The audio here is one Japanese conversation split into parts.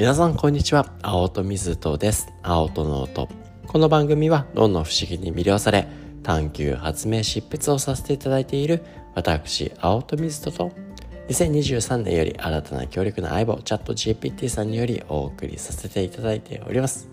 皆さんこんにちは。青戸水戸です。青戸の音。この番組はどんどん不思議に魅了され探求発明執筆をさせていただいている私青戸水戸と2023年より新たな強力な相棒チャット GPT さんによりお送りさせていただいております。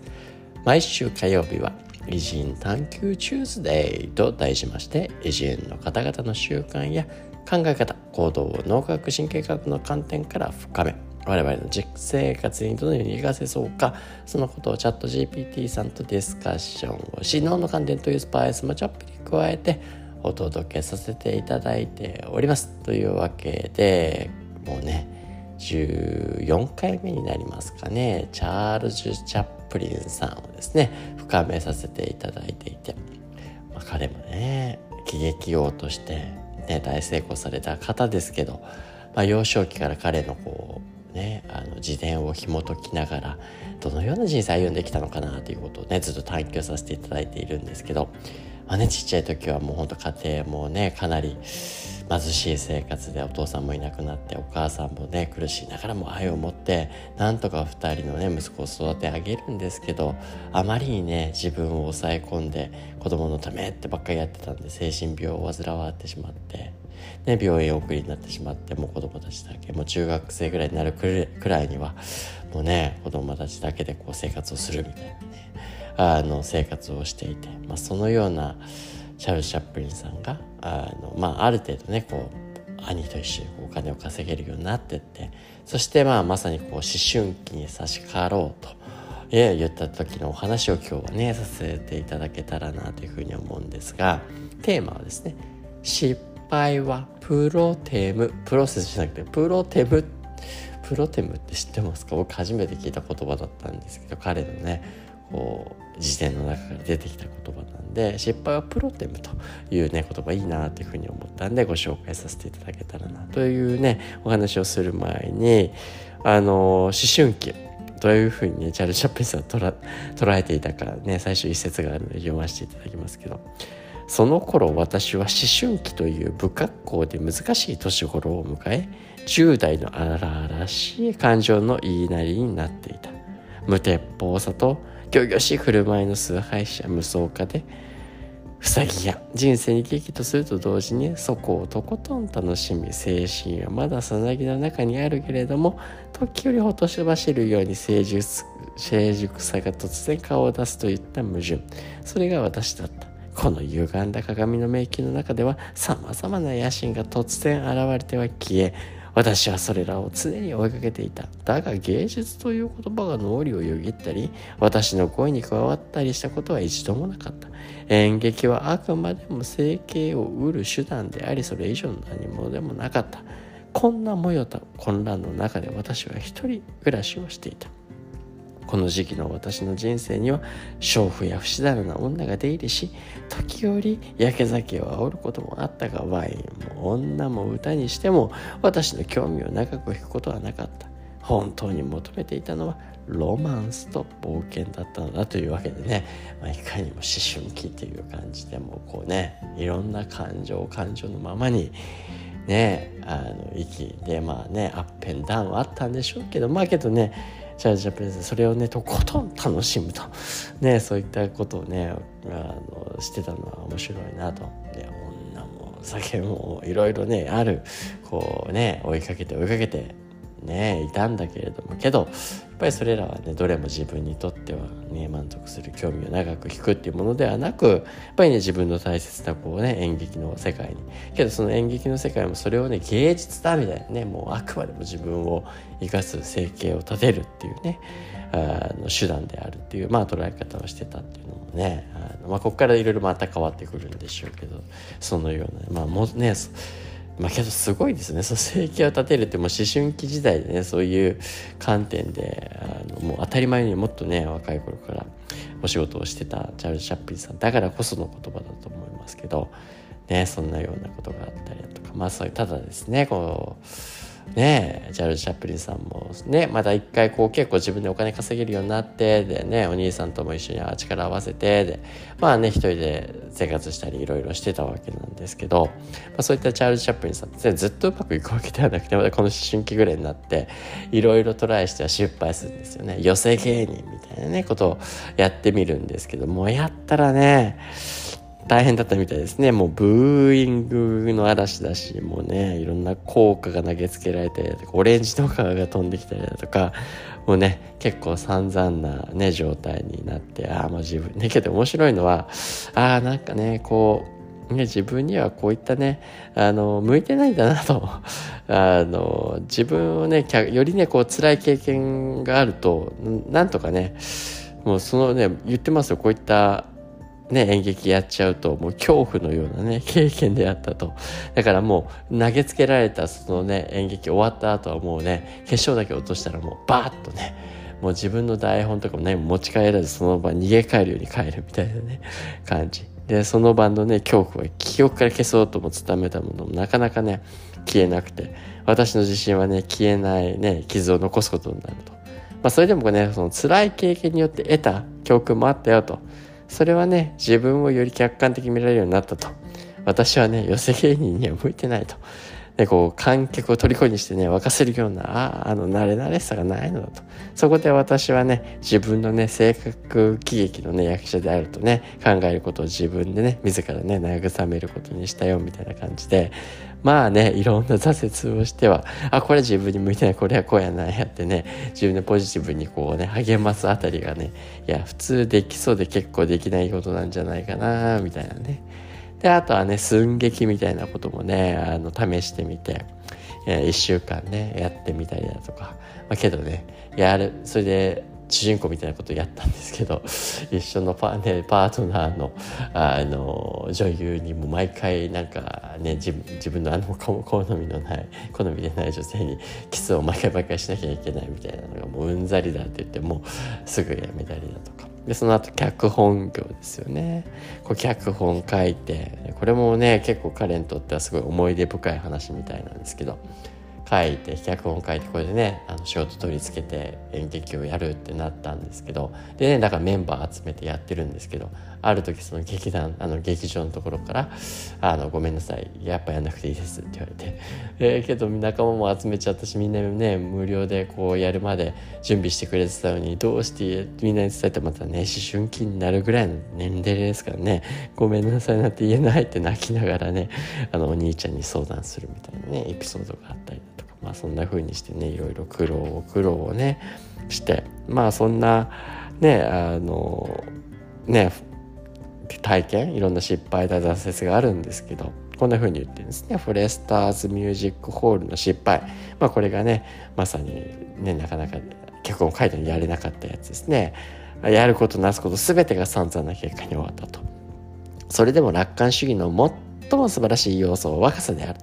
毎週火曜日は偉人探求チューズデイと題しまして偉人の方々の習慣や考え方行動を脳科学神経科学の観点から深め我々の実生活にどのように活かせそうかそのことをチャット GPT さんとディスカッションをし脳の観点というスパイスもちょっぴり加えてお届けさせていただいております。というわけでもうね14回目になりますかね。チャールズ・チャップリンさんをですね深めさせていただいていて、まあ、彼もね喜劇王として、ね、大成功された方ですけど、まあ、幼少期から彼のこうね、あの自伝を紐解きながらどのような人生歩んできたのかなということをねずっと探求させていただいているんですけど、まあね、ちっちゃい時はもうほんと家庭もねかなり貧しい生活でお父さんもいなくなってお母さんもね苦しいながらも愛を持ってなんとか2人のね息子を育て上げるんですけどあまりにね自分を抑え込んで子供のためってばっかりやってたんで精神病を患わってしまって。ね、病院送りになってしまってもう子供たちだけもう中学生ぐらいになるくらいにはもうね子供たちだけでこう生活をするみたいなねあの生活をしていて、まあ、そのようなチャールズ・チャップリンさんがあの、まあ、ある程度ねこう兄と一緒にお金を稼げるようになってってそしてまあまさにこう思春期に差し掛かろうと言った時のお話を今日はねさせていただけたらなというふうに思うんですがテーマはですね失敗はプロテムプロセスじゃなくてプロテムプロテムって知ってますか？僕初めて聞いた言葉だったんですけど彼のねこう辞典の中から出てきた言葉なんで失敗はプロテムというね言葉いいなというふうに思ったんでご紹介させていただけたらなというねお話をする前にあの思春期どういうふうにねチャール・シャッペンさん捉捉えていたかね最初一節があるので読ませていただきますけどその頃私は思春期という不格好で難しい年頃を迎え10代の荒々しい感情の言いなりになっていた。無鉄砲さと仰々し振る舞いの崇拝者無双家で塞ぎや人生に激とすると同時にそこをとことん楽しみ精神はまださなぎの中にあるけれども時折ほとしばしるように成熟成熟さが突然顔を出すといった矛盾。それが私だった。この歪んだ鏡の迷宮の中では様々な野心が突然現れては消え私はそれらを常に追いかけていた。だが芸術という言葉が脳裏をよぎったり、私の声に加わったりしたことは一度もなかった。演劇はあくまでも生計を得る手段であり、それ以上の何者でもなかった。こんな模様と混乱の中で私は一人暮らしをしていた。この時期の私の人生には娼婦や不死だらな女が出入りし時折焼け酒を煽ることもあったがワインも女も歌にしても私の興味を長く引くことはなかった。本当に求めていたのはロマンスと冒険だったのだというわけでね、まあ、いかにも思春期という感じでもこうねいろんな感情感情のままにねあの息でまあねアップンダウンはあったんでしょうけどまあけどねチャー・ジャープレーズそれをねとことん楽しむと。ねそういったことをねあのしてたのは面白いなと。ね、女も酒もいろいろねある。こうね追いかけて追いかけて。ねいたんだけれども。けどやっぱりそれらはねどれも自分にとってはね満足する興味を長く引くっていうものではなくやっぱりね自分の大切なこうね演劇の世界に。けどその演劇の世界もそれをね芸術だみたいなねもうあくまでも自分を生かす生計を立てるっていうねあの手段であるっていうまあ捉え方をしてたっていうのもねあの、まあ、ここからいろいろまた変わってくるんでしょうけどそのようなまあもうねまあけどすごいですね。その生計を立てるってもう思春期時代でね、そういう観点で、あのもう当たり前にもっとね、若い頃からお仕事をしてたチャールズ・チャッピンさんだからこその言葉だと思いますけど、ね、そんなようなことがあったりだとか、まあそういう、ただですね、こうねえチャールズ・チャップリンさんもねまた一回こう結構自分でお金稼げるようになってでねお兄さんとも一緒に力を合わせてでまあね一人で生活したりいろいろしてたわけなんですけど、まあ、そういったチャールズ・チャップリンさんってずっとうまくいくわけではなくてまたこの思春期ぐらいになっていろいろトライしては失敗するんですよね。寄せ芸人みたいなねことをやってみるんですけどもやったらね大変だったみたいですね。もうブーイングの嵐だし、もうね、いろんな効果が投げつけられたりだとか、オレンジとかが飛んできたりだとか、もうね、結構散々なね、状態になって、ああ、もう自分、ね、けど面白いのは、ああ、なんかね、こう、ね、自分にはこういったね、あの、向いてないんだなと。あの、自分をね、よりね、こう、辛い経験があると、なんとかね、もうそのね、言ってますよ、こういったね、演劇やっちゃうともう恐怖のようなね 経験であったと。だからもう投げつけられたそのね演劇終わった後はもうね決勝だけ落としたらもうバーッとねもう自分の台本とかもね持ち帰らずその場に逃げ帰るように帰るみたいなね感じ。でその晩のね恐怖は記憶から消そうとも伝めたものもなかなかね消えなくて私の自信はね消えないね傷を残すことになると。まあそれでもねその辛い経験によって得た教訓もあったよと。それはね自分をより客観的に見られるようになったと。私はね寄せ芸人には向いてないと。でこう観客を虜にしてね沸かせるようなああの慣れ慣れしさがないのだと。そこで私はね自分のね性格喜劇のね役者であるとね考えることを自分でね自らね慰めることにしたよみたいな感じで。まあねいろんな挫折をしてはあこれ自分に向いてないこれはこうやなんやってね自分でポジティブにこうね励ますあたりがねいや普通できそうで結構できないことなんじゃないかなみたいなね。であとはね寸劇みたいなこともねあの試してみて、1週間ねやってみたりだとか、まあ、けどねやるそれで主人公みたいなことやったんですけど 一緒のパ,、ね、パートナーのあの女優にも毎回なんかね自分のあの好みのない好みでない女性にキスを毎回毎回しなきゃいけないみたいなのがもううんざりだって言ってもうすぐやめたりだとか。でその後脚本業ですよね。こう脚本書いてこれもね結構彼にとってはすごい思い出深い話みたいなんですけど。書いて脚本書いてこれでねあの仕事取り付けて演劇をやるってなったんですけどでねだからメンバー集めてやってるんですけどある時その劇団あの劇場のところから「あのごめんなさいやっぱやんなくていいです」って言われて。えー、けど仲間も集めちゃったしみんなね無料でこうやるまで準備してくれてたのにどうしてみんなに伝えてまたね思春期になるぐらいの年齢ですからね。ごめんなさいなんて言えないって泣きながらねあのお兄ちゃんに相談するみたいなねエピソードがあったり。まあそんな風にしてねいろいろ苦労苦労をねしてまあそんなねあのね体験いろんな失敗だ挫折があるんですけどこんな風に言ってるんですね。フォレスターズミュージックホールの失敗。まあこれがねまさにねなかなか脚本書いてやれなかったやつですね。やることなすこと全てが散々な結果に終わったと。それでも楽観主義の最も素晴らしい要素は若さである。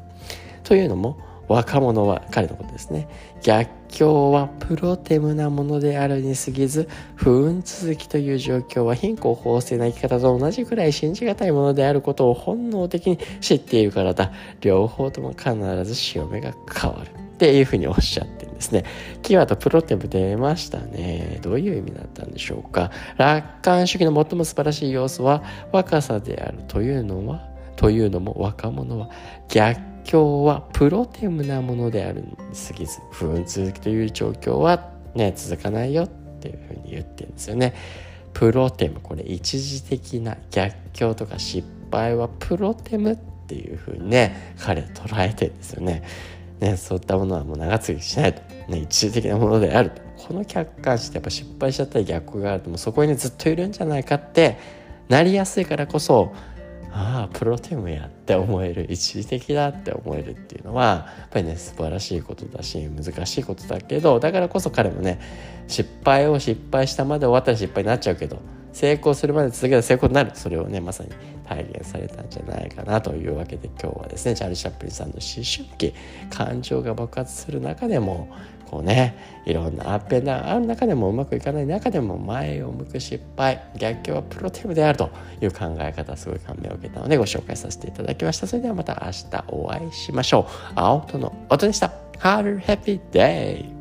というのも若者は彼のことですね逆境はプロテムなものであるに過ぎず不運続きという状況は貧困法制な生き方と同じくらい信じがたいものであることを本能的に知っているからだ両方とも必ず潮目が変わるっていうふうにおっしゃってるんですね。キーワードプロテム出ましたね。どういう意味だったんでしょうか。楽観主義の最も素晴らしい要素は若さであるというのはというのも若者は逆境はプロテムなものであるに過ぎず不運続きという状況はね続かないよっていうふうに言ってるんですよね。プロテムこれ一時的な逆境とか失敗はプロテムっていうふうにね彼捉えてるんですよね。ねそういったものはもう長続きしないと、ね、一時的なものであるとこの客観視ってやっぱ失敗しちゃったり逆があるともうそこに、ずっといるんじゃないかってなりやすいからこそああプロテインやって思える。一時的だって思えるっていうのはやっぱりね素晴らしいことだし難しいことだけどだからこそ彼もね失敗を失敗したまで終わったら失敗になっちゃうけど成功するまで続けたら成功になる。それをねまさに体現されたんじゃないかなというわけで今日はですねチャーリー・シャップリンさんの思春期感情が爆発する中でもこうねいろんなアップダウンある中でもうまくいかない中でも前を向く失敗逆境はプロテイムであるという考え方すごい感銘を受けたのでご紹介させていただきました。それではまた明日お会いしましょう。青との音でした。Have a happy day!